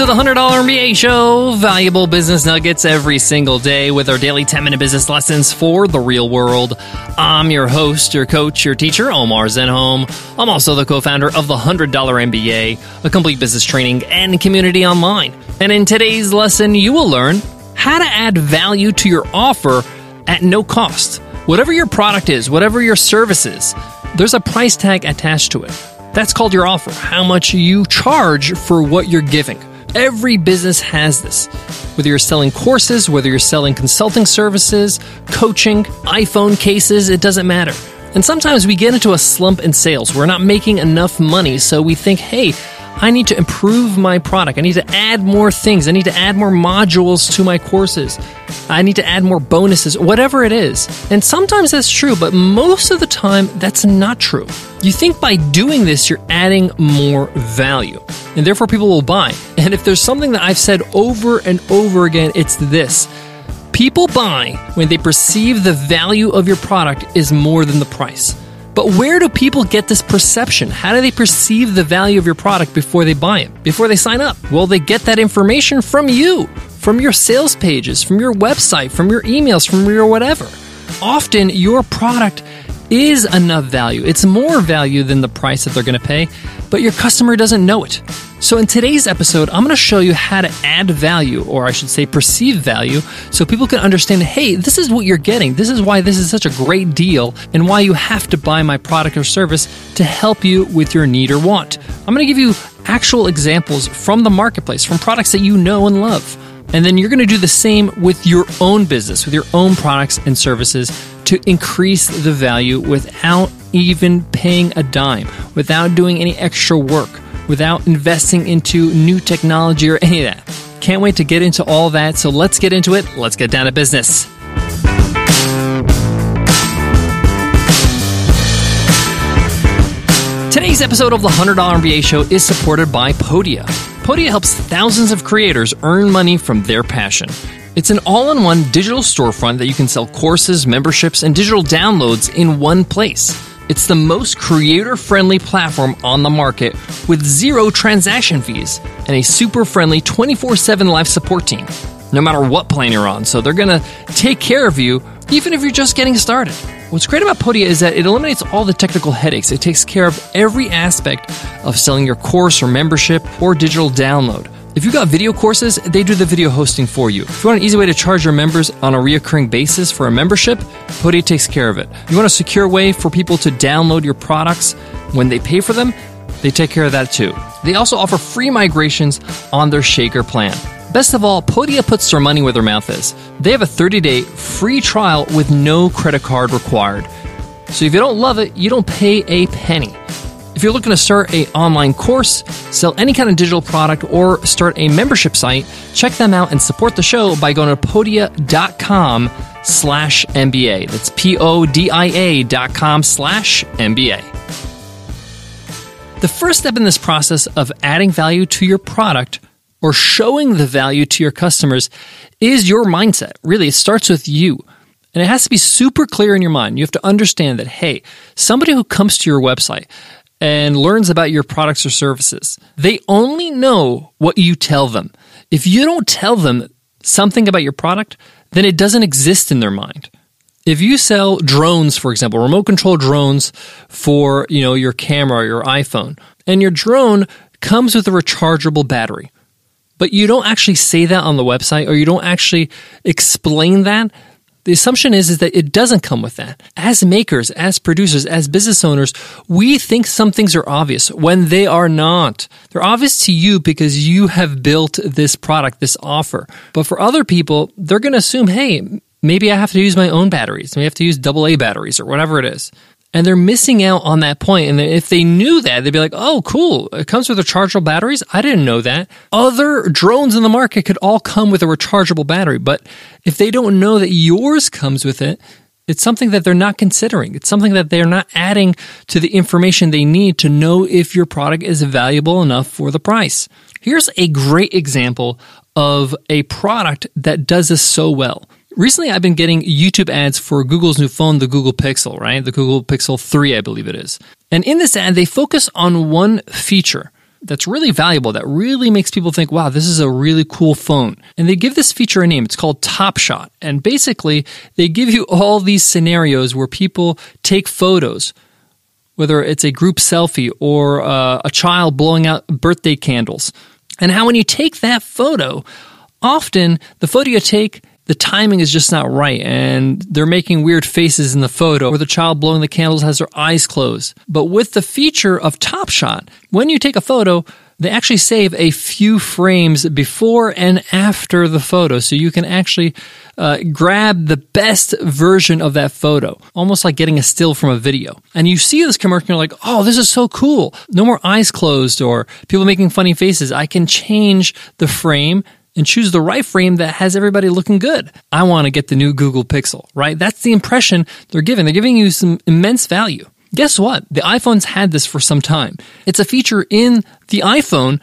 to the $100 MBA show. Valuable business nuggets every single day with our daily 10 minute business lessons for the real world. I'm your host, your coach, your teacher, Omar Zenhom. I'm also the co founder of the $100 MBA, a complete business training and community online. And in today's lesson, you will learn how to add value to your offer at no cost. Whatever your product is, whatever your service is, there's a price tag attached to it. That's called your offer, how much you charge for what you're giving. Every business has this. Whether you're selling courses, whether you're selling consulting services, coaching, iPhone cases, it doesn't matter. And sometimes we get into a slump in sales. We're not making enough money, so we think, hey, I need to improve my product. I need to add more things. I need to add more modules to my courses. I need to add more bonuses, whatever it is. And sometimes that's true, but most of the time that's not true. You think by doing this, you're adding more value, and therefore people will buy. And if there's something that I've said over and over again, it's this. People buy when they perceive the value of your product is more than the price. But where do people get this perception? How do they perceive the value of your product before they buy it, before they sign up? Well, they get that information from you, from your sales pages, from your website, from your emails, from your whatever. Often your product is enough value. It's more value than the price that they're going to pay, but your customer doesn't know it. So, in today's episode, I'm going to show you how to add value, or I should say, perceive value, so people can understand hey, this is what you're getting. This is why this is such a great deal, and why you have to buy my product or service to help you with your need or want. I'm going to give you actual examples from the marketplace, from products that you know and love. And then you're going to do the same with your own business, with your own products and services to increase the value without even paying a dime, without doing any extra work, without investing into new technology or any of that. Can't wait to get into all that. So let's get into it. Let's get down to business. Today's episode of the $100 MBA show is supported by Podia. Podia helps thousands of creators earn money from their passion. It's an all in one digital storefront that you can sell courses, memberships, and digital downloads in one place. It's the most creator friendly platform on the market with zero transaction fees and a super friendly 24 7 live support team, no matter what plan you're on. So they're going to take care of you even if you're just getting started. What's great about Podia is that it eliminates all the technical headaches. It takes care of every aspect of selling your course or membership or digital download. If you got video courses, they do the video hosting for you. If you want an easy way to charge your members on a reoccurring basis for a membership, Podia takes care of it. You want a secure way for people to download your products when they pay for them, they take care of that too. They also offer free migrations on their Shaker plan. Best of all, Podia puts their money where their mouth is. They have a 30 day free trial with no credit card required. So if you don't love it, you don't pay a penny. If you're looking to start a online course, sell any kind of digital product, or start a membership site, check them out and support the show by going to podia.com slash MBA. That's P-O-D-I-A dot com slash MBA. The first step in this process of adding value to your product or showing the value to your customers is your mindset. Really, it starts with you. And it has to be super clear in your mind. You have to understand that, hey, somebody who comes to your website, and learns about your products or services. They only know what you tell them. If you don't tell them something about your product, then it doesn't exist in their mind. If you sell drones, for example, remote control drones for, you know, your camera or your iPhone, and your drone comes with a rechargeable battery, but you don't actually say that on the website or you don't actually explain that, the assumption is, is that it doesn't come with that. As makers, as producers, as business owners, we think some things are obvious when they are not. They're obvious to you because you have built this product, this offer. But for other people, they're going to assume, hey, maybe I have to use my own batteries. Maybe I have to use AA batteries or whatever it is and they're missing out on that point. And if they knew that, they'd be like, "Oh, cool! It comes with rechargeable batteries. I didn't know that." Other drones in the market could all come with a rechargeable battery, but if they don't know that yours comes with it, it's something that they're not considering. It's something that they're not adding to the information they need to know if your product is valuable enough for the price. Here's a great example of a product that does this so well. Recently, I've been getting YouTube ads for Google's new phone, the Google Pixel, right? The Google Pixel 3, I believe it is. And in this ad, they focus on one feature. that's really valuable, that really makes people think, wow, this is a really cool phone. And they give this feature a name. It's called Top Shot. And basically, they give you all these scenarios where people take photos, whether it's a group selfie or uh, a child blowing out birthday candles. And how when you take that photo, often the photo you take the timing is just not right and they're making weird faces in the photo or the child blowing the candles has their eyes closed. But with the feature of Top Shot, when you take a photo, they actually save a few frames before and after the photo so you can actually uh, grab the best version of that photo almost like getting a still from a video. And you see this commercial you're like oh this is so cool. No more eyes closed or people making funny faces. I can change the frame and choose the right frame that has everybody looking good. I want to get the new Google Pixel, right? That's the impression they're giving. They're giving you some immense value. Guess what? The iPhone's had this for some time. It's a feature in the iPhone,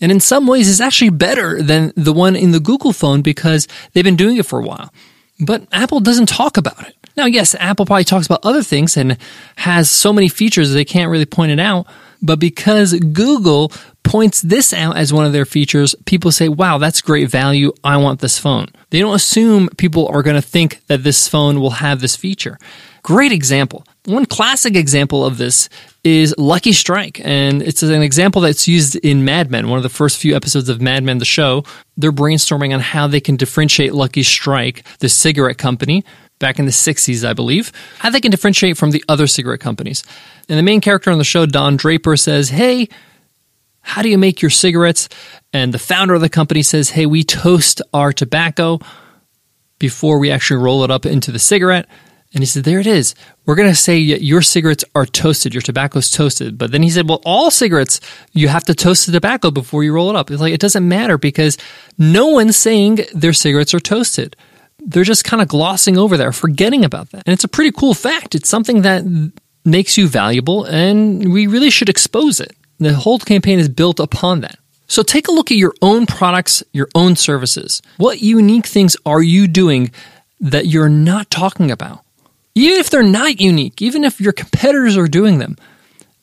and in some ways is actually better than the one in the Google phone because they've been doing it for a while. But Apple doesn't talk about it. Now, yes, Apple probably talks about other things and has so many features they can't really point it out. But because Google points this out as one of their features, people say, wow, that's great value. I want this phone. They don't assume people are going to think that this phone will have this feature. Great example. One classic example of this is Lucky Strike. And it's an example that's used in Mad Men, one of the first few episodes of Mad Men, the show. They're brainstorming on how they can differentiate Lucky Strike, the cigarette company, back in the 60s, I believe, how they can differentiate from the other cigarette companies. And the main character on the show, Don Draper, says, Hey, how do you make your cigarettes? And the founder of the company says, Hey, we toast our tobacco before we actually roll it up into the cigarette. And he said, There it is. We're going to say your cigarettes are toasted, your tobacco's toasted. But then he said, Well, all cigarettes, you have to toast the tobacco before you roll it up. It's like, it doesn't matter because no one's saying their cigarettes are toasted. They're just kind of glossing over there, forgetting about that. And it's a pretty cool fact. It's something that makes you valuable, and we really should expose it. The whole campaign is built upon that. So take a look at your own products, your own services. What unique things are you doing that you're not talking about? Even if they're not unique, even if your competitors are doing them,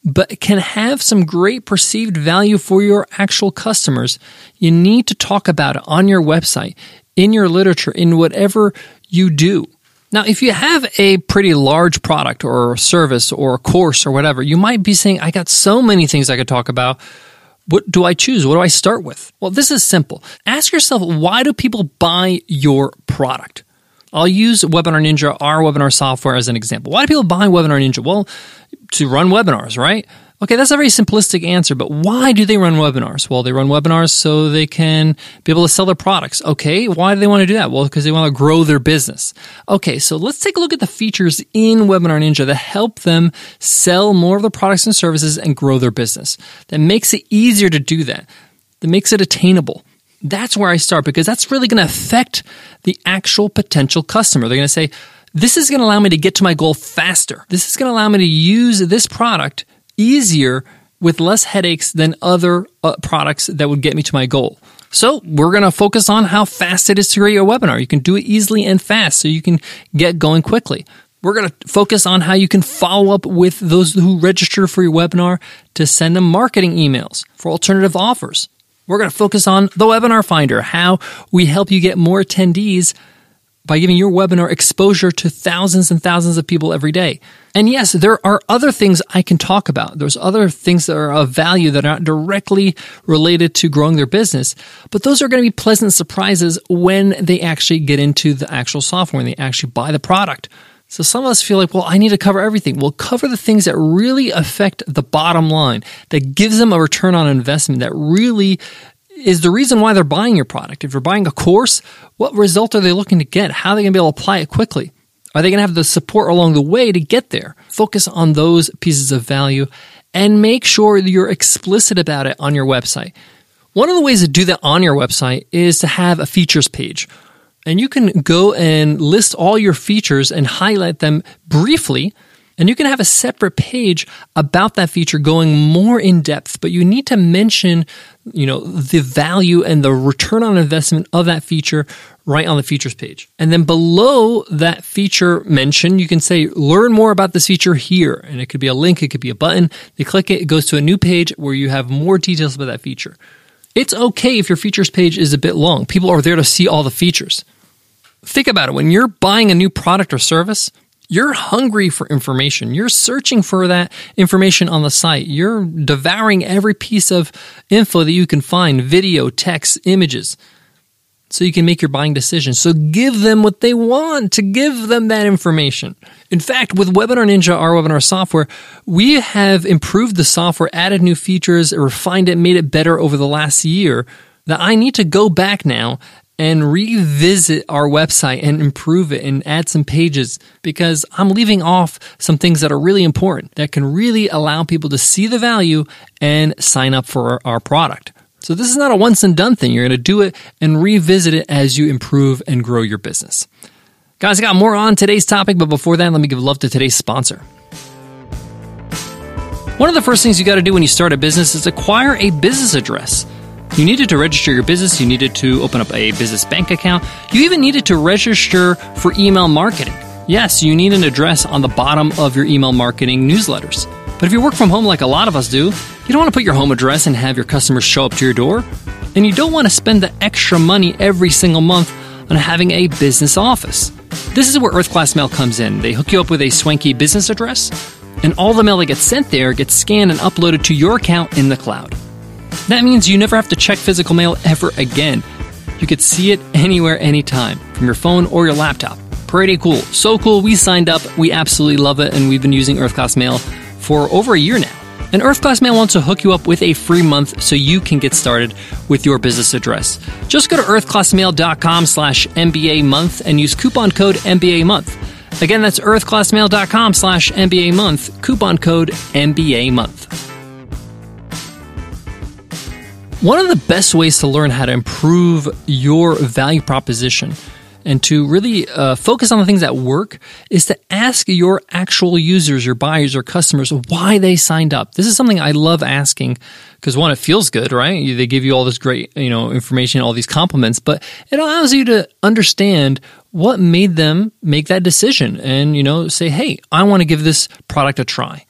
but can have some great perceived value for your actual customers, you need to talk about it on your website, in your literature, in whatever you do. Now, if you have a pretty large product or service or a course or whatever, you might be saying, I got so many things I could talk about. What do I choose? What do I start with? Well, this is simple. Ask yourself, why do people buy your product? I'll use Webinar Ninja, our webinar software, as an example. Why do people buy Webinar Ninja? Well, to run webinars, right? Okay, that's a very simplistic answer, but why do they run webinars? Well, they run webinars so they can be able to sell their products. Okay, why do they want to do that? Well, because they want to grow their business. Okay, so let's take a look at the features in Webinar Ninja that help them sell more of their products and services and grow their business. That makes it easier to do that. That makes it attainable. That's where I start because that's really going to affect the actual potential customer. They're going to say, this is going to allow me to get to my goal faster. This is going to allow me to use this product easier with less headaches than other uh, products that would get me to my goal. So we're going to focus on how fast it is to create a webinar. You can do it easily and fast so you can get going quickly. We're going to focus on how you can follow up with those who register for your webinar to send them marketing emails for alternative offers. We're going to focus on the webinar finder, how we help you get more attendees by giving your webinar exposure to thousands and thousands of people every day. And yes, there are other things I can talk about. There's other things that are of value that are not directly related to growing their business, but those are going to be pleasant surprises when they actually get into the actual software, and they actually buy the product. So some of us feel like, well, I need to cover everything. We'll cover the things that really affect the bottom line, that gives them a return on investment, that really is the reason why they're buying your product. If you're buying a course, what result are they looking to get? How are they going to be able to apply it quickly? Are they going to have the support along the way to get there? Focus on those pieces of value and make sure that you're explicit about it on your website. One of the ways to do that on your website is to have a features page. And you can go and list all your features and highlight them briefly and you can have a separate page about that feature going more in depth, but you need to mention, you know, the value and the return on investment of that feature right on the features page. And then below that feature mention, you can say, learn more about this feature here. And it could be a link, it could be a button. They click it, it goes to a new page where you have more details about that feature. It's okay if your features page is a bit long. People are there to see all the features. Think about it. When you're buying a new product or service, you're hungry for information. You're searching for that information on the site. You're devouring every piece of info that you can find video, text, images so you can make your buying decisions. So give them what they want to give them that information. In fact, with Webinar Ninja, our webinar software, we have improved the software, added new features, refined it, made it better over the last year that I need to go back now and revisit our website and improve it and add some pages because I'm leaving off some things that are really important that can really allow people to see the value and sign up for our product. So this is not a once and done thing. You're going to do it and revisit it as you improve and grow your business. Guys, I got more on today's topic, but before that, let me give love to today's sponsor. One of the first things you got to do when you start a business is acquire a business address. You needed to register your business, you needed to open up a business bank account, you even needed to register for email marketing. Yes, you need an address on the bottom of your email marketing newsletters. But if you work from home like a lot of us do, you don't want to put your home address and have your customers show up to your door. And you don't want to spend the extra money every single month on having a business office. This is where Earth Class Mail comes in. They hook you up with a swanky business address, and all the mail that gets sent there gets scanned and uploaded to your account in the cloud. That means you never have to check physical mail ever again. You could see it anywhere, anytime, from your phone or your laptop. Pretty cool. So cool, we signed up. We absolutely love it, and we've been using Earth Class Mail for over a year now. And Earth Class Mail wants to hook you up with a free month so you can get started with your business address. Just go to earthclassmail.com slash MBA month and use coupon code MBA month. Again, that's earthclassmail.com slash MBA month, coupon code MBA month. One of the best ways to learn how to improve your value proposition and to really uh, focus on the things that work is to ask your actual users, your buyers, or customers why they signed up. This is something I love asking because one, it feels good, right? They give you all this great, you know, information, all these compliments, but it allows you to understand what made them make that decision and, you know, say, hey, I want to give this product a try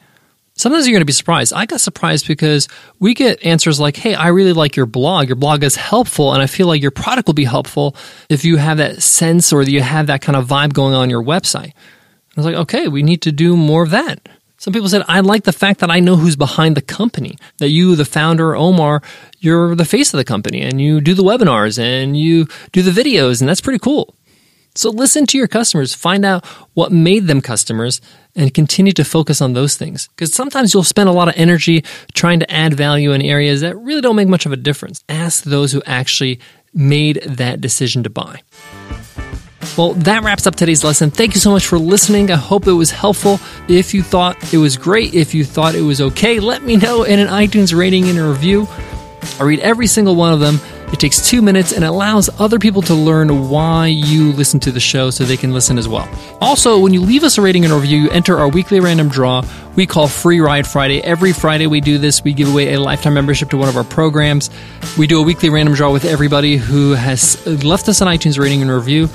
sometimes you're going to be surprised. I got surprised because we get answers like, Hey, I really like your blog. Your blog is helpful. And I feel like your product will be helpful if you have that sense or you have that kind of vibe going on your website. I was like, okay, we need to do more of that. Some people said, I like the fact that I know who's behind the company, that you, the founder, Omar, you're the face of the company and you do the webinars and you do the videos, and that's pretty cool. So listen to your customers, find out what made them customers, and continue to focus on those things. Because sometimes you'll spend a lot of energy trying to add value in areas that really don't make much of a difference. Ask those who actually made that decision to buy. Well, that wraps up today's lesson. Thank you so much for listening. I hope it was helpful. If you thought it was great, if you thought it was okay, let me know in an iTunes rating and a review. I read every single one of them it takes two minutes and allows other people to learn why you listen to the show so they can listen as well. Also, when you leave us a rating and review, you enter our weekly random draw we call Free Ride Friday. Every Friday we do this. We give away a lifetime membership to one of our programs. We do a weekly random draw with everybody who has left us an iTunes rating and review.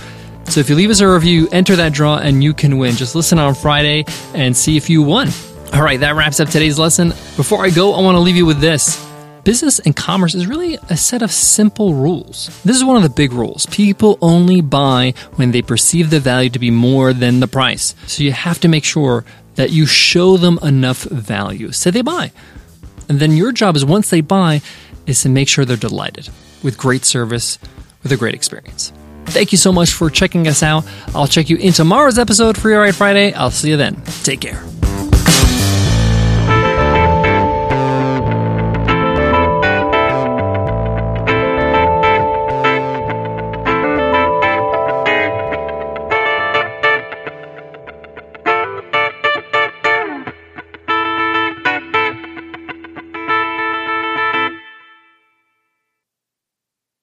So if you leave us a review, enter that draw and you can win. Just listen on Friday and see if you won. All right, that wraps up today's lesson. Before I go, I want to leave you with this. Business and commerce is really a set of simple rules. This is one of the big rules. People only buy when they perceive the value to be more than the price. So you have to make sure that you show them enough value. So they buy. And then your job is once they buy is to make sure they're delighted with great service, with a great experience. Thank you so much for checking us out. I'll check you in tomorrow's episode, Free Ride Friday. I'll see you then. Take care.